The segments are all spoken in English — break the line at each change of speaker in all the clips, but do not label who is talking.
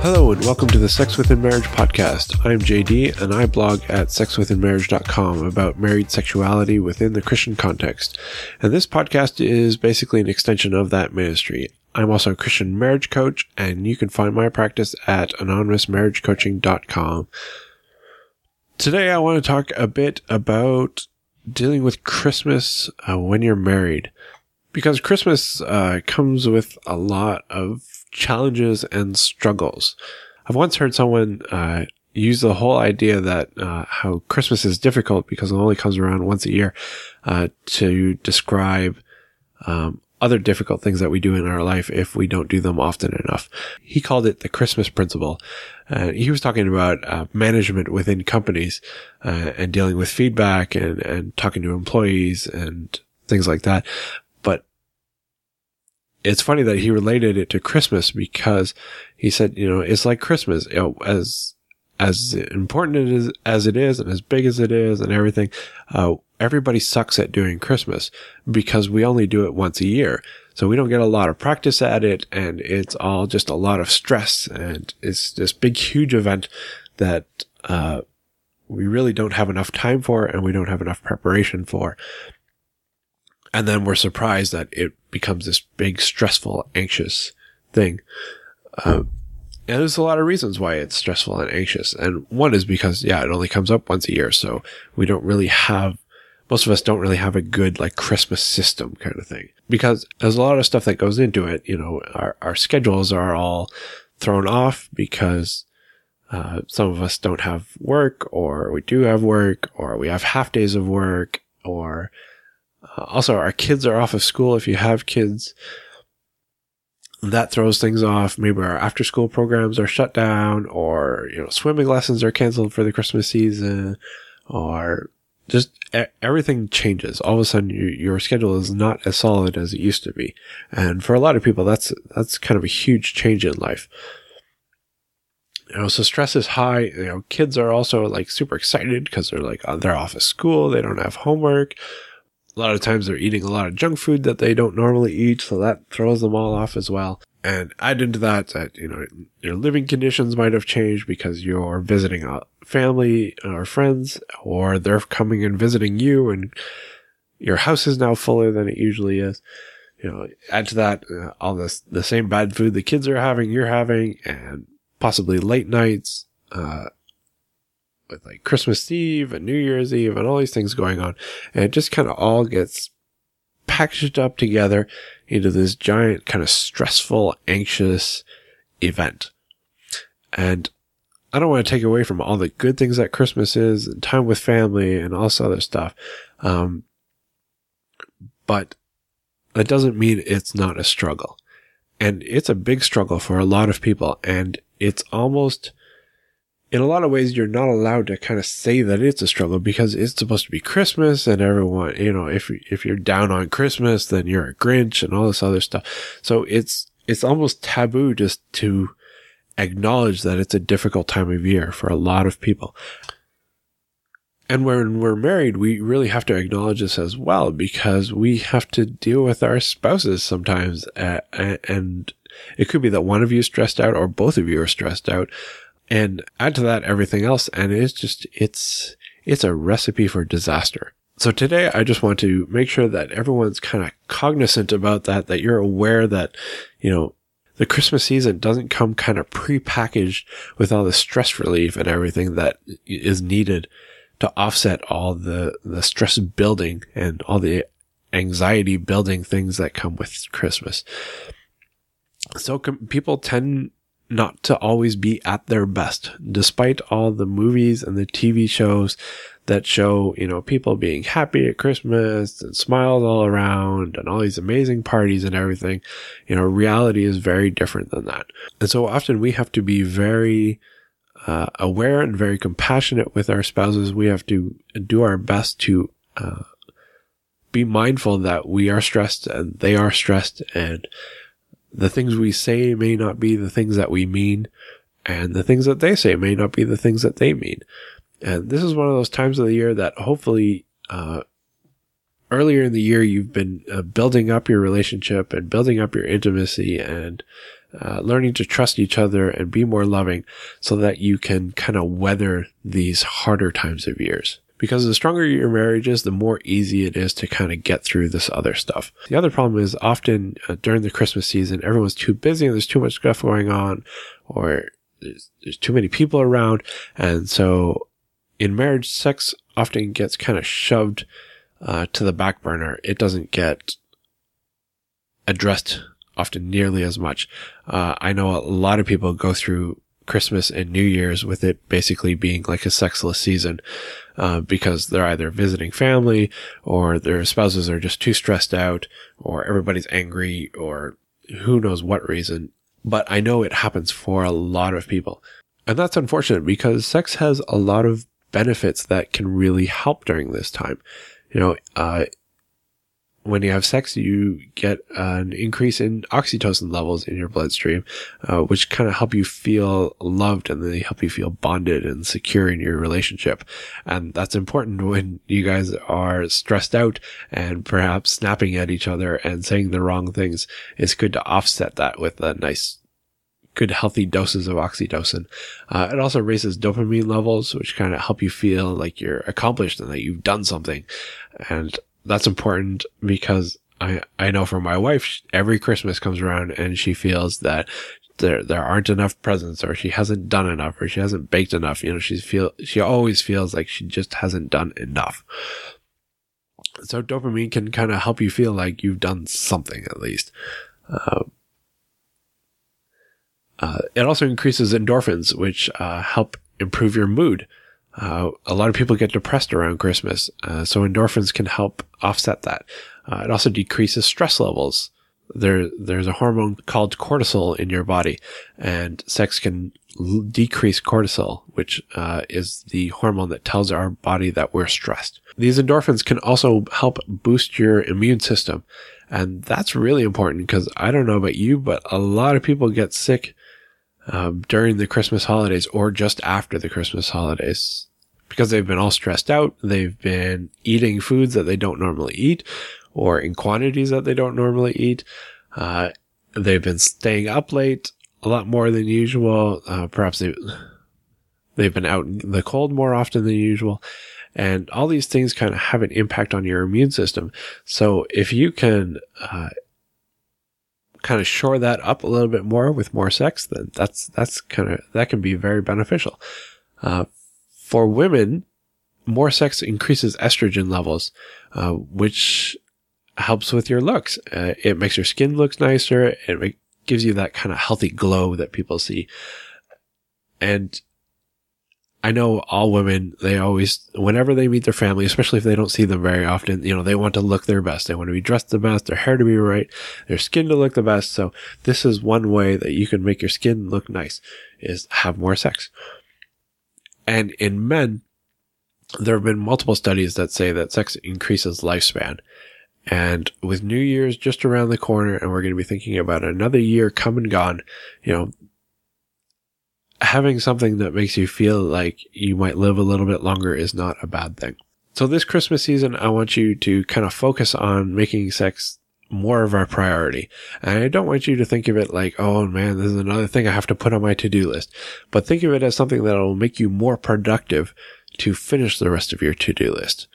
Hello and welcome to the Sex Within Marriage podcast. I'm JD and I blog at sexwithinmarriage.com about married sexuality within the Christian context. And this podcast is basically an extension of that ministry. I'm also a Christian marriage coach and you can find my practice at anonymousmarriagecoaching.com. Today I want to talk a bit about dealing with Christmas uh, when you're married because Christmas uh, comes with a lot of challenges and struggles. I've once heard someone uh, use the whole idea that uh, how Christmas is difficult because it only comes around once a year uh, to describe um, other difficult things that we do in our life if we don't do them often enough. He called it the Christmas principle. Uh, he was talking about uh, management within companies uh, and dealing with feedback and, and talking to employees and things like that it's funny that he related it to Christmas because he said, you know, it's like Christmas, you know, as, as important it is, as it is and as big as it is and everything, uh, everybody sucks at doing Christmas because we only do it once a year. So we don't get a lot of practice at it and it's all just a lot of stress and it's this big, huge event that, uh, we really don't have enough time for and we don't have enough preparation for. And then we're surprised that it becomes this big, stressful, anxious thing. Um, and there's a lot of reasons why it's stressful and anxious. And one is because, yeah, it only comes up once a year. So we don't really have, most of us don't really have a good like Christmas system kind of thing because there's a lot of stuff that goes into it. You know, our, our schedules are all thrown off because uh, some of us don't have work or we do have work or we have half days of work or uh, also, our kids are off of school. If you have kids, that throws things off. Maybe our after school programs are shut down or, you know, swimming lessons are canceled for the Christmas season or just everything changes. All of a sudden you, your schedule is not as solid as it used to be. And for a lot of people, that's, that's kind of a huge change in life. You know, so stress is high. You know, kids are also like super excited because they're like, they're off of school. They don't have homework a lot of times they're eating a lot of junk food that they don't normally eat, so that throws them all off as well. And add into that that, you know, your living conditions might have changed because you're visiting a family or friends, or they're coming and visiting you, and your house is now fuller than it usually is. You know, add to that uh, all this, the same bad food the kids are having, you're having, and possibly late nights, uh, with like Christmas Eve and New Year's Eve and all these things going on. And it just kind of all gets packaged up together into this giant kind of stressful, anxious event. And I don't want to take away from all the good things that Christmas is and time with family and all this other stuff. Um, but that doesn't mean it's not a struggle. And it's a big struggle for a lot of people. And it's almost, in a lot of ways, you're not allowed to kind of say that it's a struggle because it's supposed to be Christmas and everyone, you know, if, if you're down on Christmas, then you're a Grinch and all this other stuff. So it's, it's almost taboo just to acknowledge that it's a difficult time of year for a lot of people. And when we're married, we really have to acknowledge this as well because we have to deal with our spouses sometimes. And it could be that one of you is stressed out or both of you are stressed out and add to that everything else. And it's just, it's, it's a recipe for disaster. So today I just want to make sure that everyone's kind of cognizant about that, that you're aware that, you know, the Christmas season doesn't come kind of pre-packaged with all the stress relief and everything that is needed to offset all the, the stress building and all the anxiety building things that come with Christmas. So com- people tend not to always be at their best, despite all the movies and the TV shows that show, you know, people being happy at Christmas and smiles all around and all these amazing parties and everything. You know, reality is very different than that. And so often we have to be very uh, aware and very compassionate with our spouses. We have to do our best to uh, be mindful that we are stressed and they are stressed and the things we say may not be the things that we mean, and the things that they say may not be the things that they mean. And this is one of those times of the year that hopefully, uh, earlier in the year, you've been uh, building up your relationship and building up your intimacy and uh, learning to trust each other and be more loving so that you can kind of weather these harder times of years. Because the stronger your marriage is, the more easy it is to kind of get through this other stuff. The other problem is often uh, during the Christmas season, everyone's too busy and there's too much stuff going on or there's, there's too many people around. And so in marriage, sex often gets kind of shoved uh, to the back burner. It doesn't get addressed often nearly as much. Uh, I know a lot of people go through Christmas and New Year's with it basically being like a sexless season, uh, because they're either visiting family or their spouses are just too stressed out or everybody's angry or who knows what reason. But I know it happens for a lot of people. And that's unfortunate because sex has a lot of benefits that can really help during this time. You know, uh, when you have sex, you get an increase in oxytocin levels in your bloodstream, uh, which kind of help you feel loved and they help you feel bonded and secure in your relationship. And that's important when you guys are stressed out and perhaps snapping at each other and saying the wrong things. It's good to offset that with a nice good healthy doses of oxytocin. Uh, it also raises dopamine levels, which kind of help you feel like you're accomplished and that you've done something. And that's important because I, I know for my wife, every Christmas comes around and she feels that there, there aren't enough presents or she hasn't done enough or she hasn't baked enough. You know, she feel, she always feels like she just hasn't done enough. So dopamine can kind of help you feel like you've done something at least. Uh, uh, it also increases endorphins, which uh, help improve your mood. Uh, a lot of people get depressed around Christmas, uh, so endorphins can help offset that. Uh, it also decreases stress levels. There, there's a hormone called cortisol in your body, and sex can l- decrease cortisol, which uh, is the hormone that tells our body that we're stressed. These endorphins can also help boost your immune system, and that's really important because I don't know about you, but a lot of people get sick um, during the Christmas holidays or just after the Christmas holidays because they've been all stressed out. They've been eating foods that they don't normally eat or in quantities that they don't normally eat. Uh, they've been staying up late a lot more than usual. Uh, perhaps they, they've been out in the cold more often than usual. And all these things kind of have an impact on your immune system. So if you can, uh, kind of shore that up a little bit more with more sex, then that's, that's kind of, that can be very beneficial. Uh, for women, more sex increases estrogen levels, uh, which helps with your looks. Uh, it makes your skin look nicer. It gives you that kind of healthy glow that people see. And I know all women, they always, whenever they meet their family, especially if they don't see them very often, you know, they want to look their best. They want to be dressed the best, their hair to be right, their skin to look the best. So this is one way that you can make your skin look nice is have more sex. And in men, there have been multiple studies that say that sex increases lifespan. And with New Year's just around the corner, and we're going to be thinking about another year come and gone, you know, having something that makes you feel like you might live a little bit longer is not a bad thing. So this Christmas season, I want you to kind of focus on making sex more of our priority. And I don't want you to think of it like, oh man, this is another thing I have to put on my to-do list. But think of it as something that will make you more productive to finish the rest of your to-do list.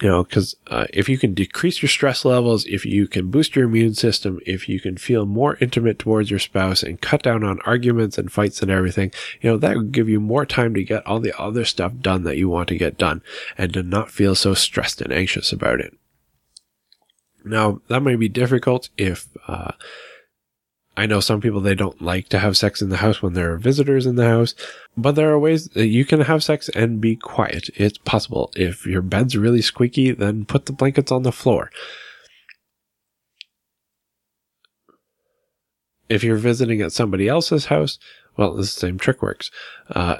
You know, cause, uh, if you can decrease your stress levels, if you can boost your immune system, if you can feel more intimate towards your spouse and cut down on arguments and fights and everything, you know, that would give you more time to get all the other stuff done that you want to get done and to not feel so stressed and anxious about it. Now, that may be difficult if, uh, I know some people, they don't like to have sex in the house when there are visitors in the house, but there are ways that you can have sex and be quiet. It's possible. If your bed's really squeaky, then put the blankets on the floor. If you're visiting at somebody else's house, well, the same trick works. Uh,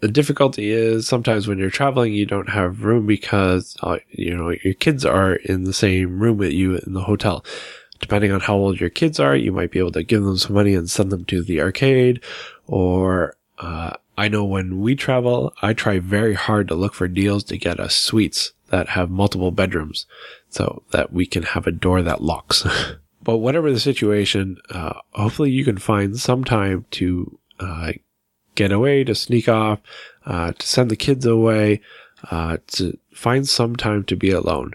the difficulty is sometimes when you're traveling, you don't have room because, uh, you know, your kids are in the same room with you in the hotel. Depending on how old your kids are, you might be able to give them some money and send them to the arcade. Or, uh, I know when we travel, I try very hard to look for deals to get us suites that have multiple bedrooms so that we can have a door that locks. but whatever the situation, uh, hopefully you can find some time to uh, get away, to sneak off, uh, to send the kids away, uh, to find some time to be alone.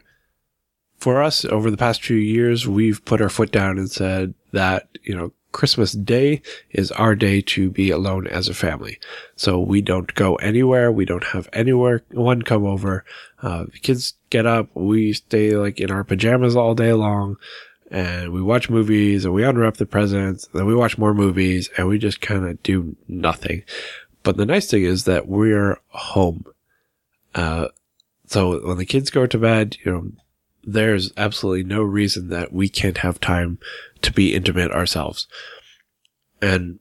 For us, over the past few years, we've put our foot down and said that, you know, Christmas Day is our day to be alone as a family. So we don't go anywhere. We don't have anywhere one come over. Uh, the kids get up. We stay like in our pajamas all day long and we watch movies and we unwrap the presents. Then we watch more movies and we just kind of do nothing. But the nice thing is that we're home. Uh, so when the kids go to bed, you know, there's absolutely no reason that we can't have time to be intimate ourselves. And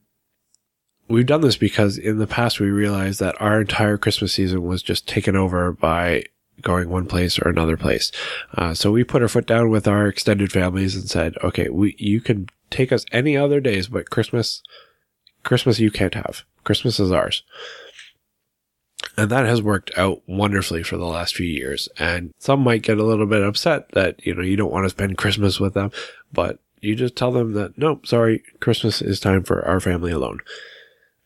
we've done this because in the past we realized that our entire Christmas season was just taken over by going one place or another place. Uh, so we put our foot down with our extended families and said, okay, we, you can take us any other days, but Christmas, Christmas you can't have. Christmas is ours. And that has worked out wonderfully for the last few years. And some might get a little bit upset that, you know, you don't want to spend Christmas with them, but you just tell them that, no, sorry, Christmas is time for our family alone.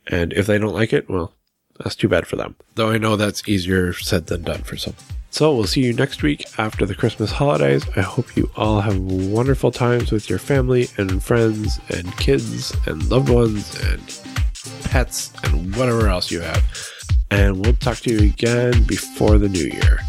And if they don't like it, well, that's too bad for them. Though I know that's easier said than done for some. So we'll see you next week after the Christmas holidays. I hope you all have wonderful times with your family and friends and kids and loved ones and pets and whatever else you have. And we'll talk to you again before the new year.